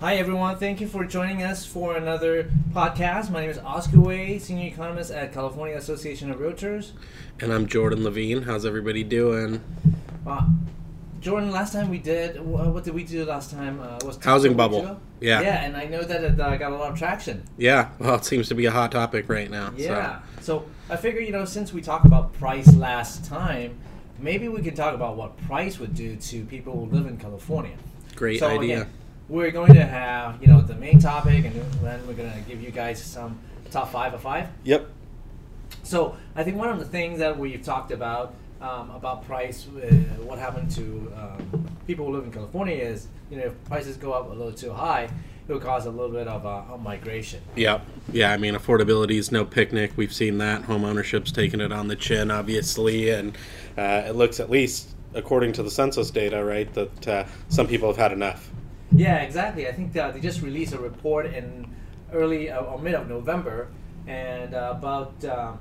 Hi, everyone. Thank you for joining us for another podcast. My name is Oscar Wei, Senior Economist at California Association of Realtors. And I'm Jordan Levine. How's everybody doing? Uh, Jordan, last time we did, what did we do last time? Uh, was Housing bubble. Yeah. Yeah, and I know that it uh, got a lot of traction. Yeah, well, it seems to be a hot topic right now. Yeah. So I figure, you know, since we talked about price last time, maybe we could talk about what price would do to people who live in California. Great so idea. Again, we're going to have, you know, the main topic, and then we're going to give you guys some top five of five. Yep. So I think one of the things that we've talked about um, about price, uh, what happened to um, people who live in California is, you know, if prices go up a little too high, it will cause a little bit of a, a migration. Yep. Yeah, I mean, affordability is no picnic. We've seen that. Home ownership's taken it on the chin, obviously. And uh, it looks, at least according to the census data, right, that uh, some people have had enough. Yeah, exactly. I think uh, they just released a report in early uh, or mid of November, and uh, about uh,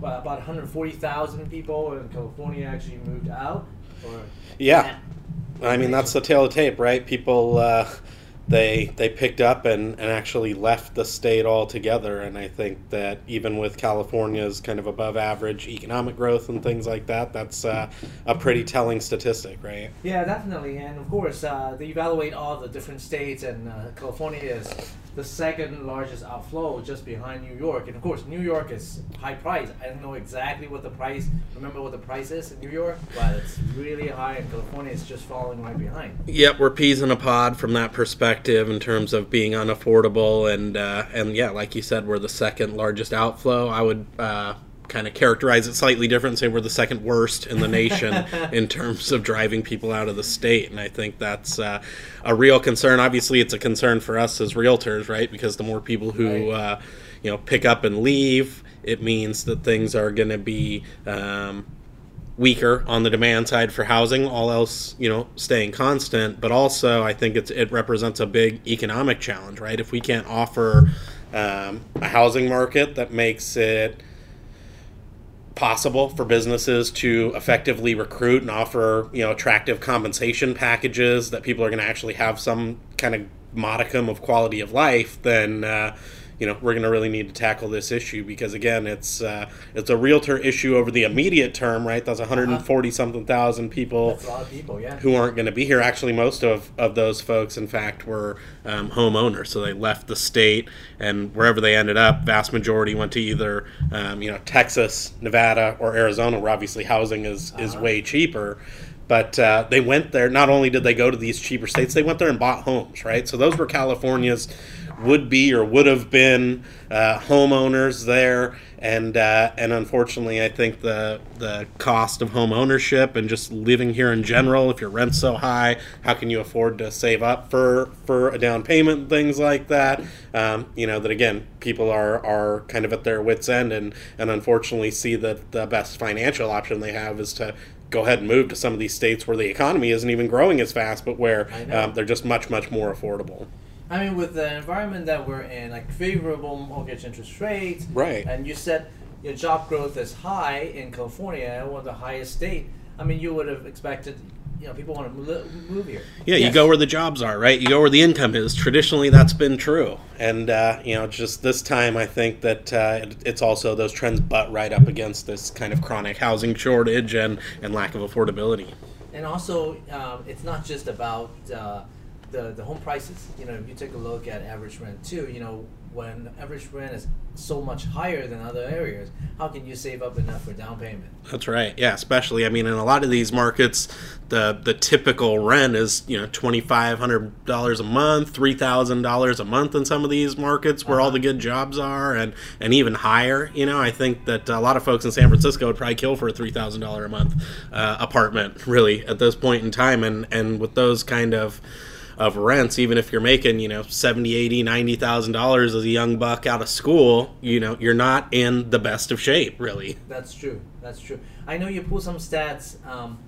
well, about 140,000 people in California actually moved out. Or Yeah. I mean, that's the tale of the tape, right? People, uh, they they picked up and, and actually left the state altogether. And I think that even with California's kind of above average economic growth and things like that, that's uh, a pretty telling statistic, right? Yeah, definitely, and of course, uh, they evaluate all the different states, and uh, California is the second largest outflow, just behind New York. And of course, New York is high price. I don't know exactly what the price. Remember what the price is in New York? But it's really high, and California is just falling right behind. Yep, we're peas in a pod from that perspective in terms of being unaffordable, and uh, and yeah, like you said, we're the second largest outflow. I would uh, kind of characterize it slightly different, say we're the second worst in the nation in terms of driving people out of the state, and I think that's uh, a real concern. Obviously, it's a concern for us as realtors, right? Because the more people who Right. uh, you know pick up and leave, it means that things are going to be um, weaker on the demand side for housing, all else, you know, staying constant. But also, I think it's, it represents a big economic challenge, right? If we can't offer um, a housing market that makes it possible for businesses to effectively recruit and offer, you know, attractive compensation packages that people are going to actually have some kind of modicum of quality of life, then uh, you know we're going to really need to tackle this issue because again, it's uh, it's a realtor issue over the immediate term, right? That's 140 something thousand people That's a lot of people, yeah. who aren't going to be here. Actually, most of, of those folks, in fact, were um, homeowners. So they left the state, and wherever they ended up, vast majority went to either um, you know Texas, Nevada, or Arizona, where obviously housing is is way cheaper. But uh, they went there. Not only did they go to these cheaper states, they went there and bought homes. Right. So those were California's would be or would have been uh, homeowners there, and uh, and unfortunately, I think the the cost of home ownership and just living here in general, if your rent's so high, how can you afford to save up for for a down payment and things like that? Um, you know that again, people are are kind of at their wits end, and and unfortunately see that the best financial option they have is to go ahead and move to some of these states where the economy isn't even growing as fast, but where um, they're just much much more affordable. I mean, with the environment that we're in, like favorable mortgage interest rates, Right. And you said your job growth is high in California, one of the highest state. I mean, you would have expected, you know, people want to move, move here. Yeah, you go where the jobs are, right? You go where the income is. Traditionally, that's been true, and uh, you know, just this time, I think that uh, it, it's also those trends butt right up against this kind of chronic housing shortage and and lack of affordability. And also, um, it's not just about uh, the the home prices. You know, if you take a look at average rent too, you know, when average rent is so much higher than other areas, how can you save up enough for down payment? That's right. Yeah, especially I mean, in a lot of these markets, the the typical rent is you know twenty five hundred dollars a month, three thousand dollars a month in some of these markets where all the good jobs are, and and even higher. You know, I think that a lot of folks in San Francisco would probably kill for a three thousand dollar a month uh, apartment, really, at this point in time, and and with those kind of of rents even if you're making you know 70 80 90 thousand dollars as a young buck out of school you know you're not in the best of shape really That's true. That's true. I know you pull some stats um,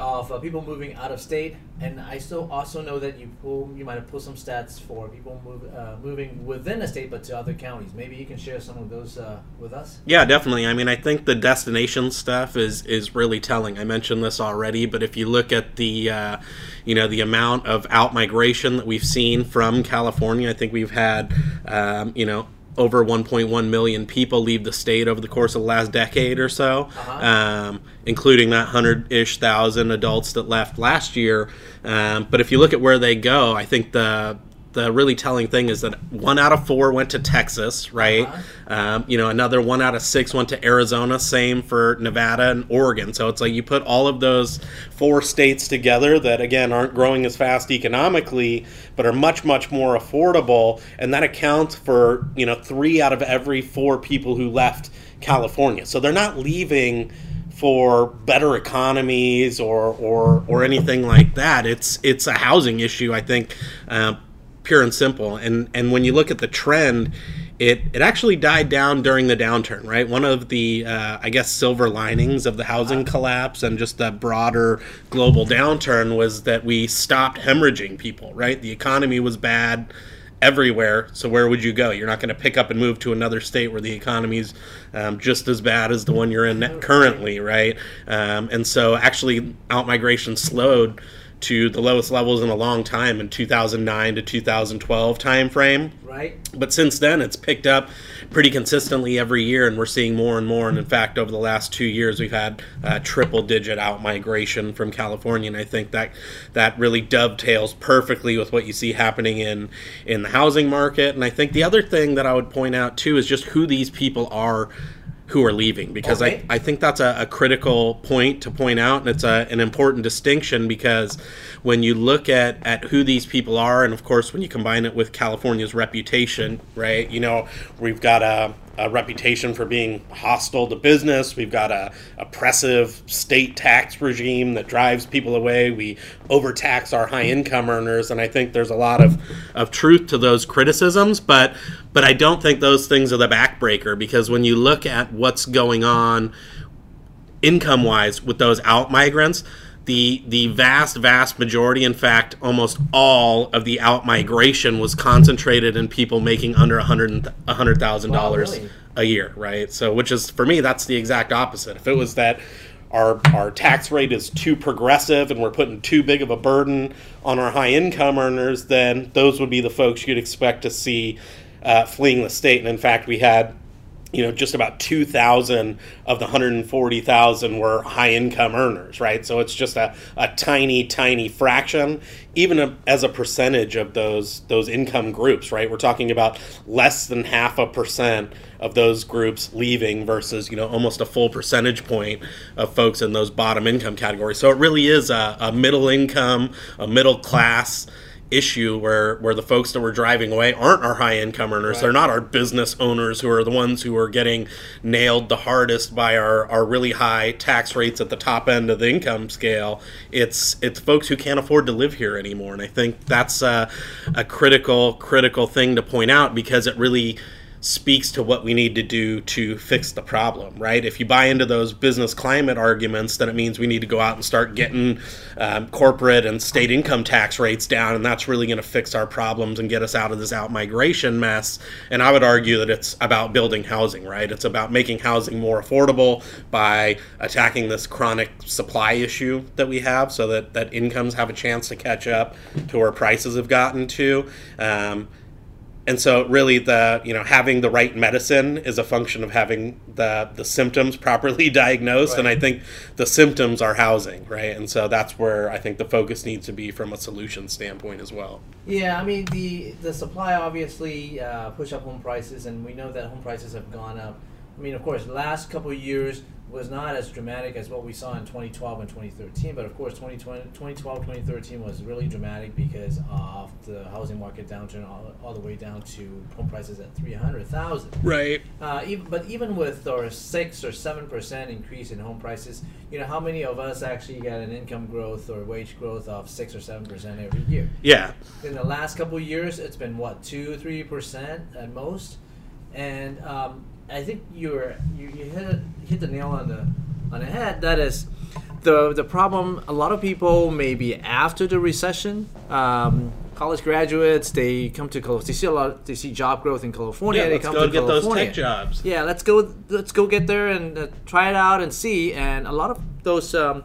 of uh, people moving out of state, and I still also know that you pull you might have pulled some stats for people move, uh, moving within a state but to other counties. Maybe you can share some of those uh, with us. Yeah, definitely. I mean, I think the destination stuff is is really telling. I mentioned this already, but if you look at the uh, you know the amount of out migration that we've seen from California, I think we've had um, you know over 1.1 million people leave the state over the course of the last decade or so, Uh-huh. um, including that hundred ish thousand adults that left last year. Um, but if you look at where they go, I think the the really telling thing is that one out of four went to Texas, right? Uh-huh. Um, you know, another one out of six went to Arizona. Same for Nevada and Oregon. So it's like you put all of those four states together that again aren't growing as fast economically, but are much much more affordable, and that accounts for you know three out of every four people who left California. So they're not leaving for better economies or or or anything like that. It's it's a housing issue, I think, uh, pure and simple. And and when you look at the trend, it it actually died down during the downturn, right? One of the uh, I guess silver linings of the housing collapse and just the broader global downturn was that we stopped hemorrhaging people, right? The economy was bad everywhere. So where would you go? You're not going to pick up and move to another state where the economy's um, just as bad as the one you're in currently, right? Um, and so actually, out migration slowed to the lowest levels in a long time in 2009 to 2012 timeframe. Right? But since then, it's picked up pretty consistently every year, and we're seeing more and more. And in fact, over the last two years, we've had uh, triple-digit out migration from California, and I think that that really dovetails perfectly with what you see happening in in the housing market. And I think the other thing that I would point out too is just who these people are who are leaving because Okay. I, I think that's a, a critical point to point out and it's a, an important distinction because when you look at, at who these people are and of course when you combine it with california's reputation right you know we've got a, a reputation for being hostile to business. We've got a oppressive state tax regime that drives people away. We overtax our high income earners and i think there's a lot of, of truth to those criticisms but but i don't think those things are the backbreaker because when you look at what's going on income wise with those out migrants the the vast vast majority in fact almost all of the out migration was concentrated in people making under a hundred a hundred thousand Wow, dollars really? a year right? So which is for me that's the exact opposite. If it was that our our tax rate is too progressive and we're putting too big of a burden on our high income earners then those would be the folks you'd expect to see uh, fleeing the state. And in fact we had you know, just about 2,000 of the 140,000 were high income earners, right? So it's just a, a tiny, tiny fraction, even a, as a percentage of those those income groups, right? We're talking about less than half a percent of those groups leaving versus, you know, almost a full percentage point of folks in those bottom income categories. So it really is a, a middle income, a middle class issue where where the folks that we're driving away aren't our high income earners Right. they're not our business owners who are the ones who are getting nailed the hardest by our, our really high tax rates at the top end of the income scale. It's it's folks who can't afford to live here anymore. And i think that's a, a critical critical thing to point out because it really speaks to what we need to do to fix the problem, right? If you buy into those business climate arguments, then it means we need to go out and start getting um, corporate and state income tax rates down, and that's really going to fix our problems and get us out of this out migration mess. And I would argue that it's about building housing, right? It's about making housing more affordable by attacking this chronic supply issue that we have, so that that incomes have a chance to catch up to where prices have gotten to. Um, and so really the you know having the right medicine is a function of having the the symptoms properly diagnosed. And i think the symptoms are housing right? And so that's where i think the focus needs to be from a solution standpoint as well. Yeah, I mean the the supply obviously uh, push up home prices, and we know that home prices have gone up I mean, of course, the last couple of years was not as dramatic as what we saw in 2012 and 2013. But of course, 2020, 2012, 2013 was really dramatic because of the housing market downturn all, all the way down to home prices at 300,000. Right. Uh, even, but even with our six or seven percent increase in home prices, you know, how many of us actually get an income growth or wage growth of six or seven percent every year? Yeah. In the last couple of years, it's been what two, three percent at most, and um, I think you're you, you hit hit the nail on the on the head. That is the the problem. A lot of people maybe after the recession. Um, college graduates they come to California. They see a lot. They see job growth in California. Yeah, they let's come go to get those California. tech jobs. Yeah, let's go. Let's go get there and uh, try it out and see. And a lot of those um,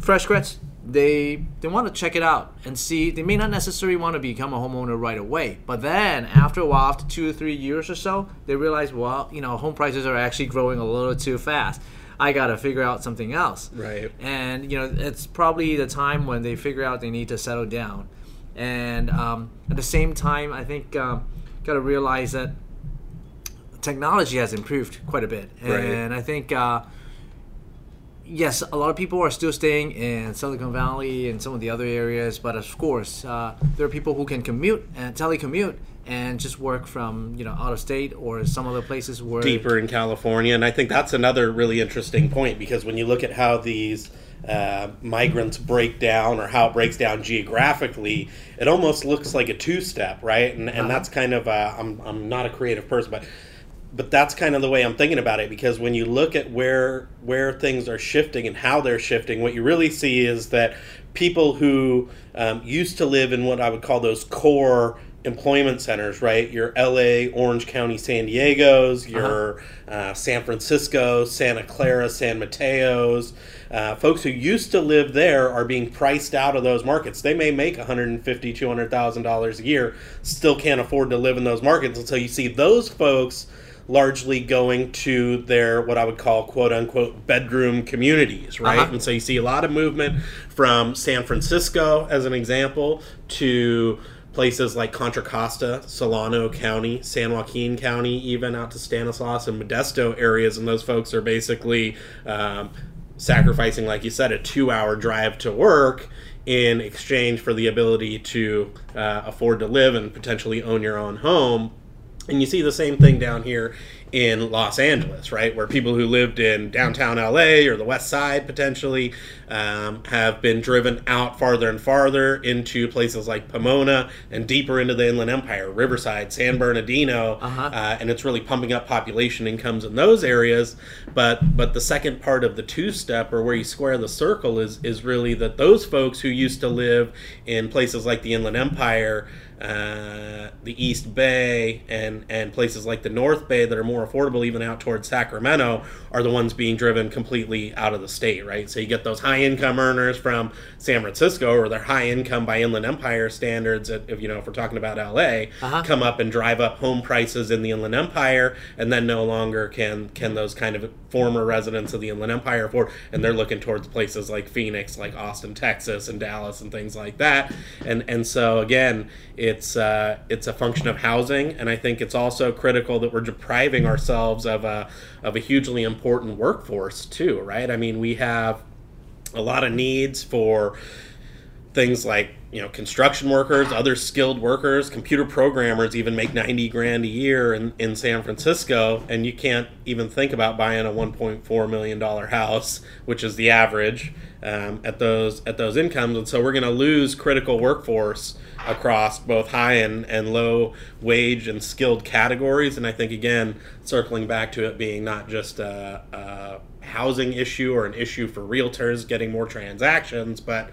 fresh grads, they they want to check it out and see. They may not necessarily want to become a homeowner right away, but then after a while, after two or three years or so, they realize, well, you know, home prices are actually growing a little too fast. I got to figure out something else. Right. And you know, it's probably the time when they figure out they need to settle down. And um, at the same time, I think um, got to realize that technology has improved quite a bit, Right. and I think. Uh, yes, a lot of people are still staying in Silicon Valley and some of the other areas, but of course, uh, there are people who can commute and telecommute and just work from you know out of state or some other places where deeper in California, and I think that's another really interesting point because when you look at how these uh, migrants break down or how it breaks down geographically, it almost looks like a two-step, right? And and that's kind of I'm I'm not a creative person, but but that's kind of the way I'm thinking about it because when you look at where where things are shifting and how they're shifting, what you really see is that people who um, used to live in what I would call those core employment centers, right? Your LA, Orange County, San Diego's, your uh, San Francisco, Santa Clara, San Mateo's. Uh, folks who used to live there are being priced out of those markets. They may make $150,000, $200,000 a year, still can't afford to live in those markets. And so you see those folks largely going to their what I would call quote unquote bedroom communities, right? Uh-huh. And so you see a lot of movement from San Francisco, as an example, to places like Contra Costa, Solano County, San Joaquin County, even out to Stanislaus and Modesto areas. And those folks are basically um, sacrificing, like you said, a two hour drive to work in exchange for the ability to uh, afford to live and potentially own your own home. And you see the same thing down here in Los Angeles, right? Where people who lived in downtown LA or the West Side potentially um, have been driven out farther and farther into places like Pomona and deeper into the Inland Empire, Riverside, San Bernardino, Uh-huh. uh, and it's really pumping up population incomes in those areas. But but the second part of the two step, or where you square the circle, is is really that those folks who used to live in places like the Inland Empire uh, the East Bay and and places like the North Bay that are more affordable, even out towards Sacramento, are the ones being driven completely out of the state, right? So you get those high income earners from San Francisco, or they're high income by Inland Empire standards. If you know, if we're talking about LA, Uh-huh. come up and drive up home prices in the Inland Empire, and then no longer can can those kind of former residents of the Inland Empire afford, and they're looking towards places like Phoenix, like Austin, Texas, and Dallas, and things like that. And and so again, it's uh, it's a function of housing, and I think it's also critical that we're depriving ourselves of a of a hugely important workforce too, right? I mean, we have a lot of needs for things like you know construction workers other skilled workers computer programmers even make 90 grand a year in, in san francisco and you can't even think about buying a 1.4 million dollar house which is the average um, at those at those incomes. And so we're going to lose critical workforce across both high and, and low wage and skilled categories. And i think again circling back to it being not just a, a housing issue or an issue for realtors getting more transactions but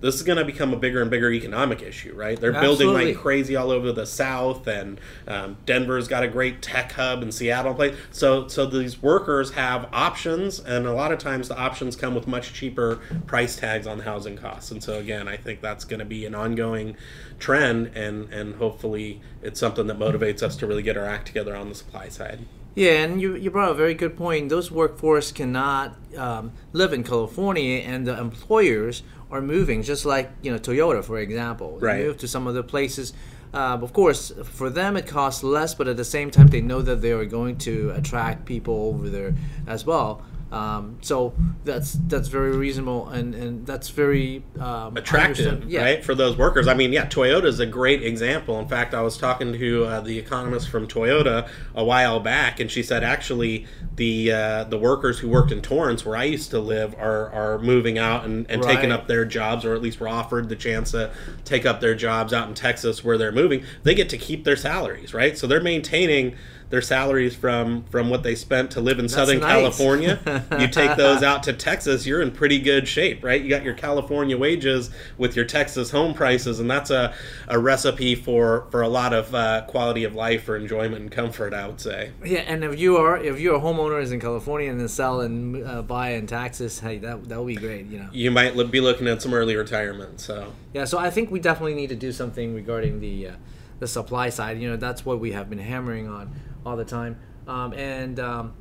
this is going to become a bigger and bigger economic issue, right? They're building like crazy all over the South, and um, Denver's got a great tech hub, and Seattle place. So, so these workers have options, and a lot of times the options come with much cheaper price tags on housing costs. And so, again, I think that's going to be an ongoing trend, and and hopefully it's something that motivates us to really get our act together on the supply side. Yeah, and you, you brought a very good point. Those workforce cannot um, live in California, and the employers are moving, just like you know Toyota, for example. They Right. Move to some of the places uh, of course, for them it costs less, but at the same time, they know that they are going to attract people over there as well. Um, so that's that's very reasonable and, and that's very um, attractive, yeah. right, for those workers. I mean, yeah, Toyota is a great example. In fact, I was talking to uh, the economist from Toyota a while back, and she said actually the uh, the workers who worked in Torrance, where I used to live, are are moving out and, and taking up their jobs, or at least were offered the chance to take up their jobs out in Texas, where they're moving. They get to keep their salaries, right? So they're maintaining their salaries from from what they spent to live in Southern nice. California. you take those out to Texas, you're in pretty good shape, right? You got your California wages with your Texas home prices, and that's a, a recipe for for a lot of uh, quality of life or enjoyment and comfort. I would say. Yeah, and if you are if you're a homeowner is in California and then sell and uh, buy in Texas, hey, that that would be great. You know. You might be looking at some early retirement. So Yeah, so I think we definitely need to do something regarding the uh, the supply side. You know, that's what we have been hammering on all the time. Um, and um,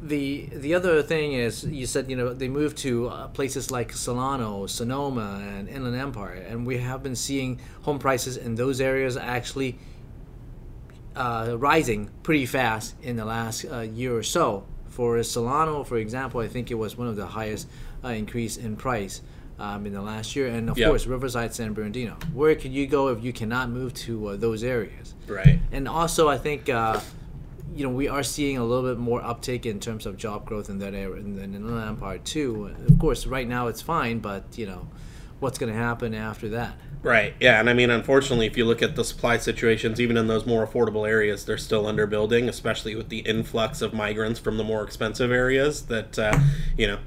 the the other thing is, you said you know they moved to uh, places like Solano, Sonoma, and Inland Empire, and we have been seeing home prices in those areas actually uh, rising pretty fast in the last uh, year or so. For Solano, for example, I think it was one of the highest uh, increase in price um, in the last year, and of Yep. course Riverside, San Bernardino. Where could you go if you cannot move to uh, those areas? right. And also, I think uh, you know we are seeing a little bit more uptake in terms of job growth in that area, in the Inland Empire too. Of course, right now it's fine, but you know what's going to happen after that? Right. Yeah, and I mean, unfortunately, if you look at the supply situations, even in those more affordable areas, they're still underbuilding, especially with the influx of migrants from the more expensive areas. That uh, you know,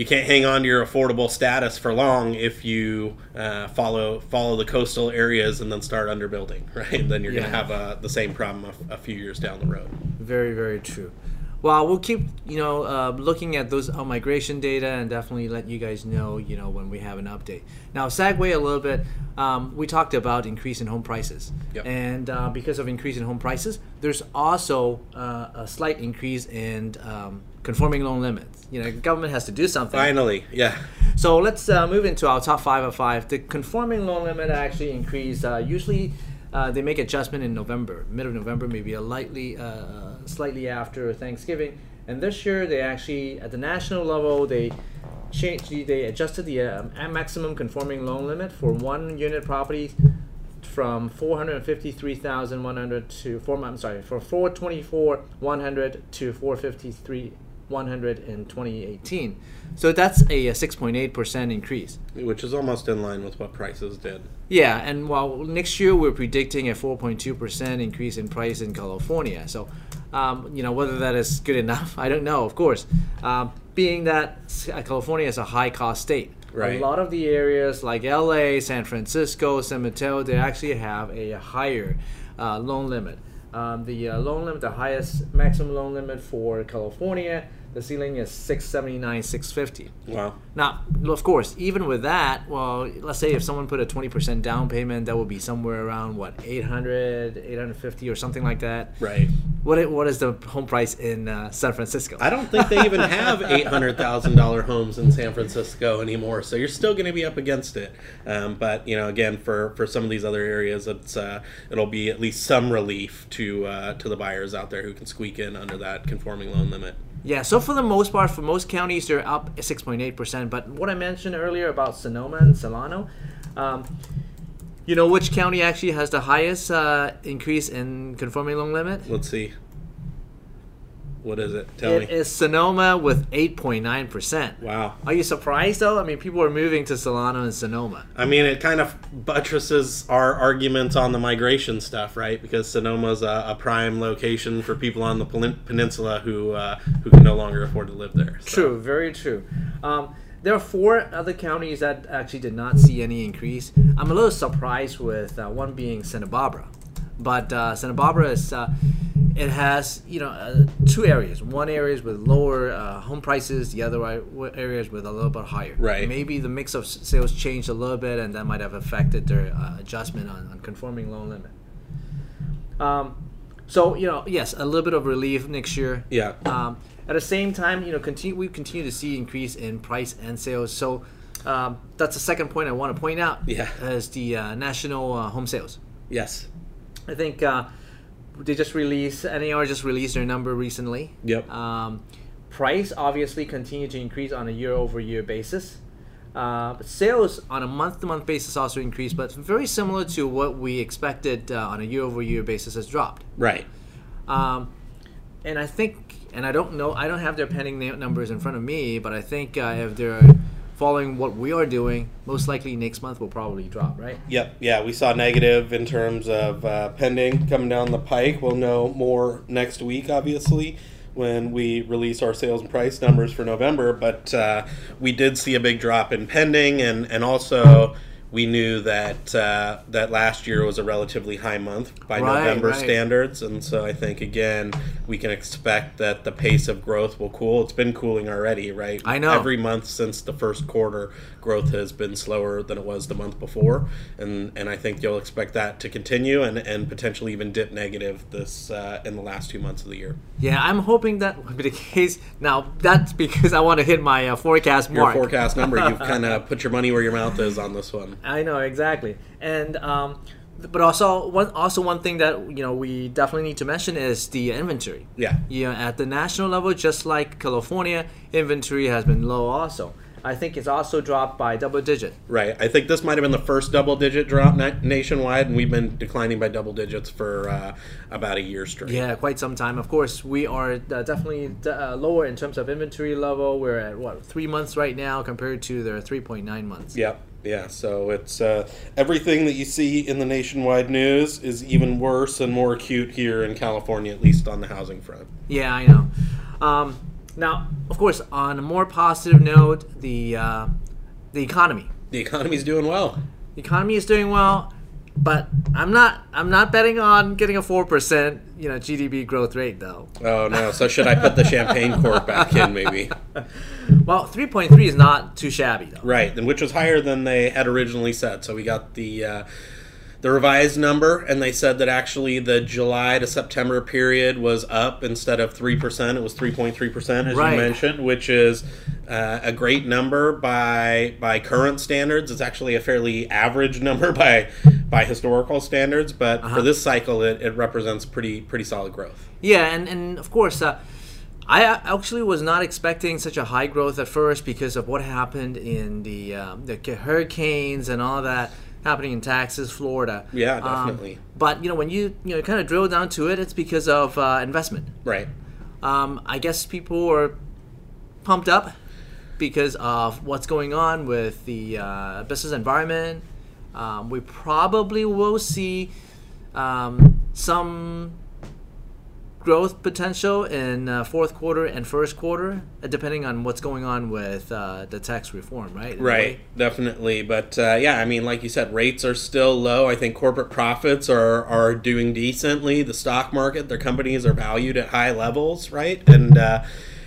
you can't hang on to your affordable status for long if you uh, follow follow the coastal areas and then start underbuilding. Right. Then you're going to have uh, the same problem a, a few years down the road. Very, very true. Well, we'll keep you know uh, looking at those uh, migration data and definitely let you guys know you know when we have an update. Now, segue a little bit. Um, we talked about increase in home prices, Yep. and uh, because of increase in home prices, there's also uh, a slight increase in um, conforming loan limits. You know, government has to do something. Finally, yeah. So let's uh, move into our top five of five. The conforming loan limit actually increased. Uh, usually, uh, they make adjustment in November, mid of November, maybe a lightly, uh, slightly after Thanksgiving. And this year, they actually, at the national level, they changed. They adjusted the um, maximum conforming loan limit for one unit property from 453,100 to four. I'm sorry, for 424 100 to 453 100 in 2018. So that's a, a 6.8 percent increase. Which is almost in line with what prices did. Yeah, and while next year we're predicting a 4.2 percent increase in price in California. So, um, you know, whether that is good enough, I don't know. Of course, um, being that uh, California is a high-cost state, Right. a lot of the areas like LA, San Francisco, San Mateo, they actually have a higher uh, loan limit. Um, the uh, loan limit, the highest maximum loan limit for California, the ceiling is 679, 650. Wow. Now, of course, even with that, well, let's say if someone put a 20% down payment, that would be somewhere around what 800, 850 or something like that. Right. What what is the home price in uh, San Francisco? I don't think they even have eight hundred thousand dollar homes in San Francisco anymore. So you're still going to be up against it. Um, but you know, again, for for some of these other areas, it's uh, it'll be at least some relief to uh, to the buyers out there who can squeak in under that conforming loan limit. Yeah, so for the most part, for most counties, they're up 6.8%. But what I mentioned earlier about Sonoma and Solano, um, you know which county actually has the highest uh, increase in conforming loan limit? Let's see. What is it? Tell It me. It is Sonoma with 8.9%. Wow. Are you surprised though? I mean, people are moving to Solano and Sonoma. I mean, it kind of buttresses our argument on the migration stuff, right? Because Sonoma's a, a prime location for people on the peninsula who uh, who can no longer afford to live there. So- True, very true. Um, there are four other counties that actually did not see any increase. I'm a little surprised with uh, one being Santa Barbara, but uh, Santa Barbara is uh, it has you know uh, two areas. One area is with lower uh, home prices, the other area areas with a little bit higher. Right. Maybe the mix of sales changed a little bit, and that might have affected their uh, adjustment on, on conforming loan limit. Um, so you know, yes, a little bit of relief next year. Yeah. Um, at the same time, you know, continue we continue to see increase in price and sales. So um, that's the second point I want to point out. Yeah. Is the uh, national uh, home sales. Yes. I think uh, they just released NAR just released their number recently. Yep. Um, price obviously continued to increase on a year-over-year basis. Uh, sales on a month-to-month basis also increased, but very similar to what we expected uh, on a year-over-year basis has dropped. Right. Um, and I think, and I don't know, I don't have their pending numbers in front of me, but I think uh, if they're following what we are doing, most likely next month will probably drop, right? Yep. Yeah, we saw negative in terms of uh, pending coming down the pike. We'll know more next week, obviously, when we release our sales and price numbers for November. But uh, we did see a big drop in pending, and and also we knew that uh, that last year was a relatively high month by Right, November right. standards, and so I think again we can expect that the pace of growth will cool. It's been cooling already, right? I know. every month since the first quarter, growth has been slower than it was the month before, and and I think you'll expect that to continue and and potentially even dip negative this uh, in the last two months of the year. Yeah, I'm hoping that will be the case. Now, that's because I want to hit my uh, forecast Your forecast number, you've kind of put your money where your mouth is on this one. I know exactly, and um, but also one also one thing that you know we definitely need to mention is the inventory. Yeah. Yeah, at the national level, just like California, inventory has been low. Also, I think it's also dropped by double digit. Right. I think this might have been the first double digit drop na- nationwide, and we've been declining by double digits for uh, about a year straight. Yeah, quite some time. Of course, we are uh, definitely uh, lower in terms of inventory level. We're at what three months right now compared to their three point nine months. Yep. Yeah. So it's uh, everything that you see in the nationwide news is even worse and more acute here in California, at least on the housing front. Yeah, I know. Um, now, of course, on a more positive note, the uh, the economy. The economy's doing well. The economy is doing well, but I'm not I'm not betting on getting a four percent you know GDP growth rate though. Oh no! So should I put the champagne cork back in, maybe? Well, three point three is not too shabby though. Right, and which was higher than they had originally said. So we got the uh, the revised number, and they said that actually the July to September period was up instead of three percent. It was three point three percent, as Right. you mentioned, which is uh, a great number by by current standards. It's actually a fairly average number by by historical standards, but for this cycle, it, it represents pretty pretty solid growth. Yeah, and, and of course, uh, I actually was not expecting such a high growth at first because of what happened in the um, the hurricanes and all that happening in Texas, Florida. Yeah, Um, definitely. but you know, when you you know kind of drill down to it, it's because of uh, investment. Right. Um, I guess people are pumped up because of what's going on with the uh, business environment. Um, we probably will see um, some growth potential in uh, fourth quarter and first quarter, uh, depending on what's going on with uh, the tax reform, right? In Right, definitely. But uh, yeah, I mean, like you said, rates are still low. I think corporate profits are, are doing decently. The stock market, their companies are valued at high levels, right? And uh,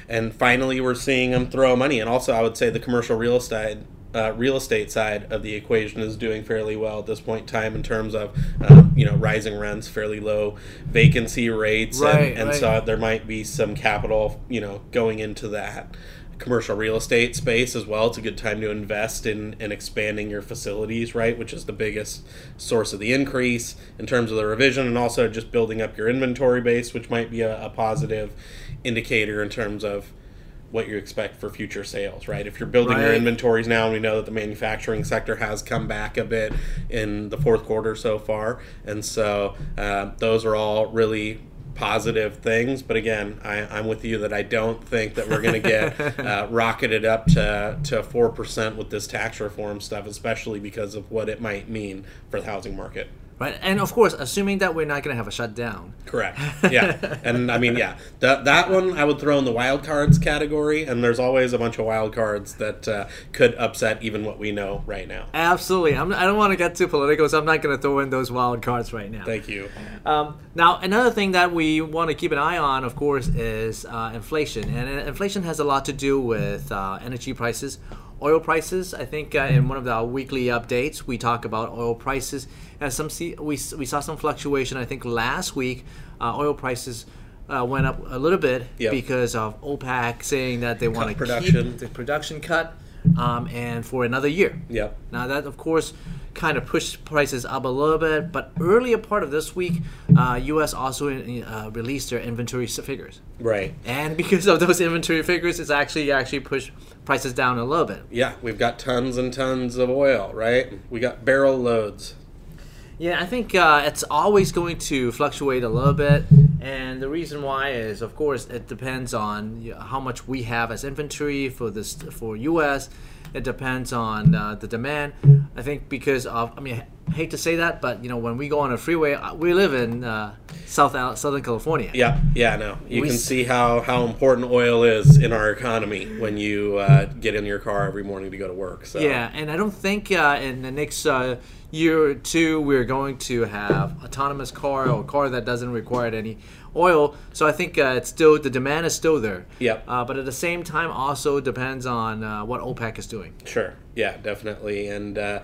and finally, we're seeing them throw money. And also, I would say the commercial real estate. Uh, real estate side of the equation is doing fairly well at this point in time in terms of um, you know rising rents, fairly low vacancy rates, Right, and, and right. so there might be some capital you know going into that commercial real estate space as well. It's a good time to invest in, in expanding your facilities, right? Which is the biggest source of the increase in terms of the revision, and also just building up your inventory base, which might be a, a positive indicator in terms of what you expect for future sales, right? If you're building your inventories now, and we know that the manufacturing sector has come back a bit in the fourth quarter so far, and so uh, those are all really positive things. But again, I, I'm with you that I don't think that we're going to get uh, rocketed up to to four percent with this tax reform stuff, especially because of what it might mean for the housing market. Right, and of course, assuming that we're not going to have a shutdown. Correct. Yeah, and I mean, yeah, that that one I would throw in the wild cards category, and there's always a bunch of wild cards that uh, could upset even what we know right now. Absolutely, I'm, I don't want to get too political, so I'm not going to throw in those wild cards right now. Thank you. Um, now, another thing that we want to keep an eye on, of course, is uh, inflation. And uh, inflation has a lot to do with uh, energy prices, oil prices. I think uh, in one of the weekly updates, we talk about oil prices. As some see, we, we saw some fluctuation. I think last week, uh, oil prices. Uh, went up a little bit Yep. because of OPEC saying that they want to production. keep the production cut um, and for another year. Yep. Now that, of course, kind of pushed prices up a little bit. But earlier part of this week, uh, U.S. also uh, released their inventory figures, Right. and because of those inventory figures, it's actually actually pushed prices down a little bit. Yeah, we've got tons and tons of oil, right? We got barrel loads. Yeah, I think uh, it's always going to fluctuate a little bit, and the reason why is, of course, it depends on how much we have as inventory for this for U.S. It depends on uh, the demand. I think because of, I mean, I hate to say that, but you know, when we go on a freeway, uh, we live in uh, South Al- Southern California. Yeah, yeah, no. You We can s- see how, how important oil is in our economy when you uh, get in your car every morning to go to work. So Yeah, and I don't think uh, in the next uh, year two we're going to have autonomous car or a car that doesn't require any oil. So I think uh, it's still the demand is still there. Yep. Uh, but at the same time, also depends on uh, what OPEC is doing. Sure. Yeah, definitely. And uh,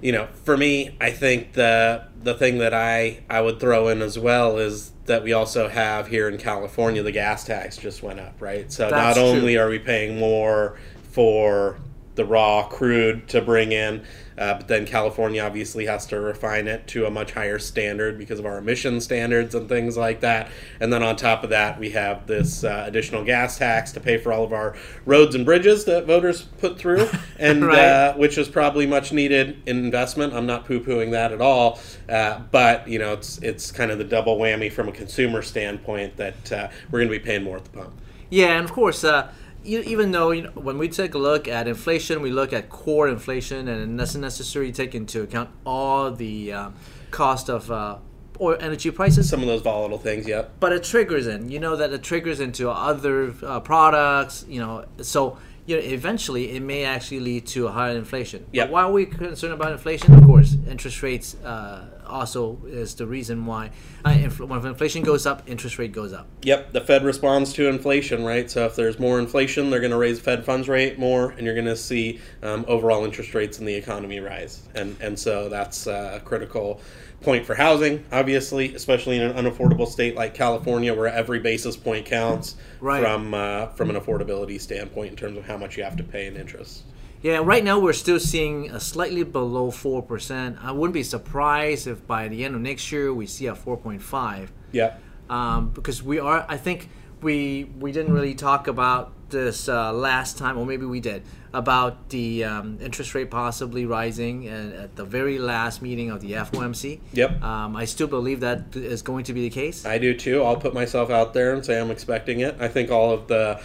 you know, for me, I think the the thing that I I would throw in as well is that we also have here in California the gas tax just went up, right? So That's not true. only are we paying more for the raw crude to bring in, uh, but then California obviously has to refine it to a much higher standard because of our emission standards and things like that. And then on top of that, we have this uh, additional gas tax to pay for all of our roads and bridges that voters put through, and Right. uh, which is probably much needed investment. I'm not poo-pooing that at all, uh, but you know, it's it's kind of the double whammy from a consumer standpoint that uh, we're going to be paying more at the pump. Yeah, and of course, uh, even though you know, when we take a look at inflation, we look at core inflation, and it doesn't necessarily take into account all the um, cost of uh, oil energy prices. Some of those volatile things, yeah. but it triggers in. You know that it triggers into other uh, products. You know, so you know eventually it may actually lead to a higher inflation. Yeah. Why are we concerned about inflation? Of course, interest rates uh, also is the reason why. Uh, when inflation goes up, interest rate goes up. Yep, the Fed responds to inflation, right? So if there's more inflation, they're going to raise Fed funds rate more, and you're going to see um, overall interest rates in the economy rise, and and so that's uh, a critical point for housing, obviously, especially in an unaffordable state like California, where every basis point counts Right. from uh, from an affordability standpoint in terms of how much you have to pay in interest. Yeah, right now we're still seeing a slightly below four percent. I wouldn't be surprised if by the end of next year we see a four point five. Yeah. um, because we are. I think we we didn't really talk about this uh, last time, or maybe we did about the um, interest rate possibly rising at, at the very last meeting of the FOMC. Yep. Um, I still believe that is going to be the case. I do too. I'll put myself out there and say I'm expecting it. I think all of the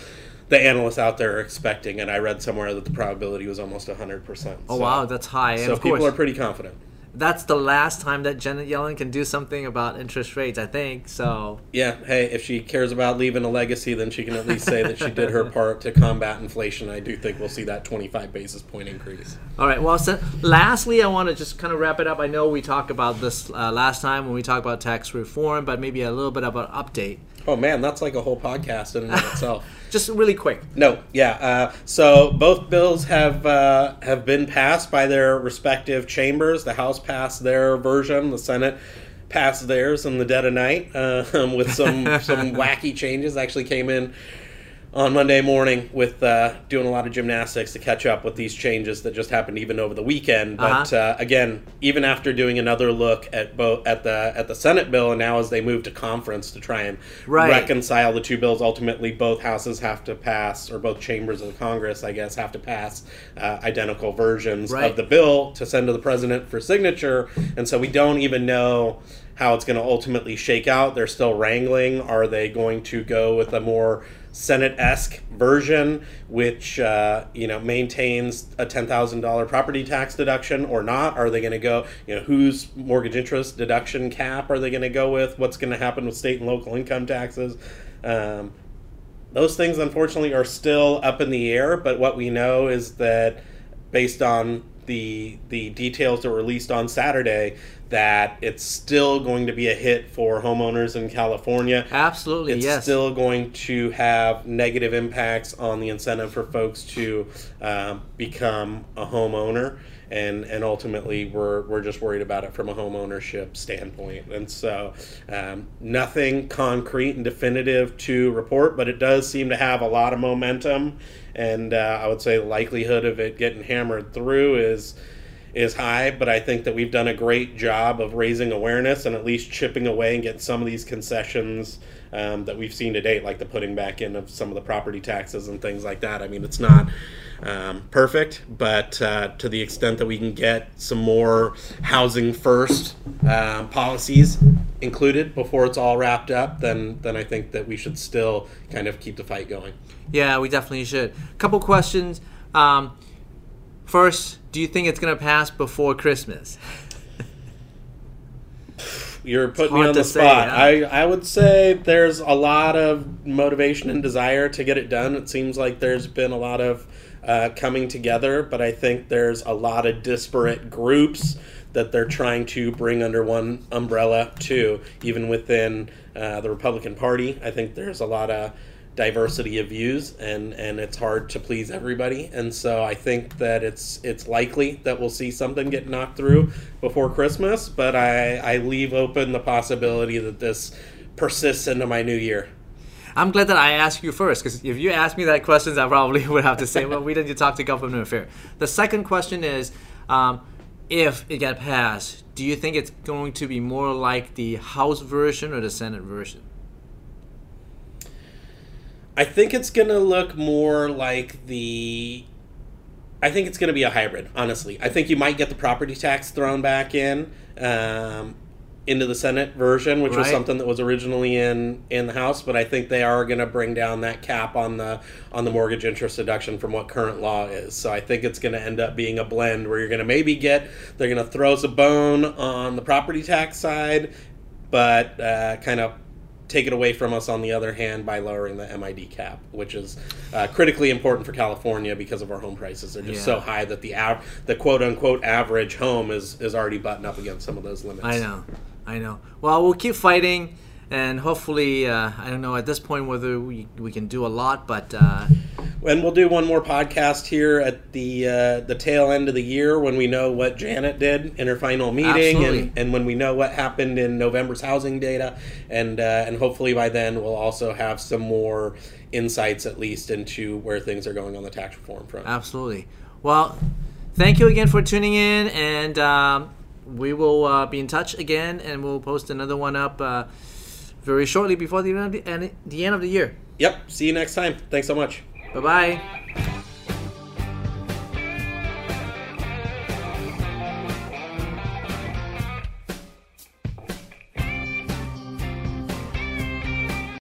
the analysts out there are expecting And I read somewhere that the probability was almost 100%. oh wow, that's high. And so people course, are pretty confident. that's the last time that Janet Yellen can do something about interest rates. I think so. Yeah, hey, if she cares about leaving a legacy, then she can at least say that she did her part to combat inflation. I do think we'll see that 25 basis point increase. All right. Well, so lastly, I want to just kind of wrap it up. I know we talked about this uh, last time when we talked about tax reform, but maybe a little bit of an update. Oh man, that's like a whole podcast in and of itself. Just really quick. No, yeah. Uh, so both bills have uh, have been passed by their respective chambers. The House passed their version. The Senate passed theirs in the dead of night uh, with some some wacky changes. Actually, came in on Monday morning with uh, doing a lot of gymnastics to catch up with these changes that just happened even over the weekend. But Uh-huh. uh, again, even after doing another look at both at the at the Senate bill, and now as they move to conference to try and Right. reconcile the two bills, ultimately both houses have to pass, or both chambers of the Congress, I guess, have to pass uh, identical versions Right. of the bill to send to the president for signature. And so we don't even know how it's going to ultimately shake out. They're still wrangling. Are they going to go with a more Senate-esque version, which uh, you know maintains a ten thousand dollar property tax deduction, or not? Are they going to go? You know, whose mortgage interest deduction cap are they going to go with? What's going to happen with state and local income taxes? Um, those things, unfortunately, are still up in the air. But what we know is that, based on the the details that were released on Saturday, that it's still going to be a hit for homeowners in California. Absolutely, It's yes. still going to have negative impacts on the incentive for folks to um, become a homeowner, and and ultimately we're we're just worried about it from a home ownership standpoint. And so, um, nothing concrete and definitive to report, but it does seem to have a lot of momentum. And uh, I would say the likelihood of it getting hammered through is is high, but I think that we've done a great job of raising awareness and at least chipping away and getting some of these concessions um, that we've seen to date, like the putting back in of some of the property taxes and things like that. I mean, it's not um, perfect, but uh, to the extent that we can get some more housing first um, policies included before it's all wrapped up, then then I think that we should still kind of keep the fight going. Yeah, we definitely should. Couple questions. Um, first, do you think it's gonna pass before Christmas? You're putting me on the to say, spot. huh? I, I would say there's a lot of motivation and desire to get it done. It seems like there's been a lot of uh, coming together, but I think there's a lot of disparate groups that they're trying to bring under one umbrella too. Even within uh, the Republican Party, I think there's a lot of diversity of views and and it's hard to please everybody and so i think that it's it's likely that we'll see something get knocked through before christmas but i i leave open the possibility that this persists into my new year I'm glad that I asked you first because if you asked me that questions, I probably would have to say, well, we didn't talk to government affairs. The second question is, um, if it get passed, do you think it's going to be more like the House version or the Senate version? I think it's gonna look more like the. I think it's gonna be a hybrid. Honestly, I think you might get the property tax thrown back in um, into the Senate version, which was something that was originally in in the House. But I think they are gonna bring down that cap on the on the mortgage interest deduction from what current law is. So I think it's gonna end up being a blend where you're gonna maybe get they're gonna throw us a bone on the property tax side, but uh, kind of take it away from us on the other hand by lowering the MID cap, which is uh, critically important for California because of our home prices. They're just Yeah. so high that the av- the quote unquote average home is is already buttoned up against some of those limits. I know, I know. Well, we'll keep fighting, and hopefully, uh, I don't know at this point whether we, we can do a lot, but uh, And we'll do one more podcast here at the uh, the tail end of the year when we know what Janet did in her final meeting, and, and when we know what happened in November's housing data, and uh, and hopefully by then we'll also have some more insights at least into where things are going on the tax reform front. absolutely. Well, thank you again for tuning in, and um, we will uh, be in touch again, and we'll post another one up uh, very shortly before the end of the, the end of the year. Yep. See you next time. Thanks so much. Bye-bye.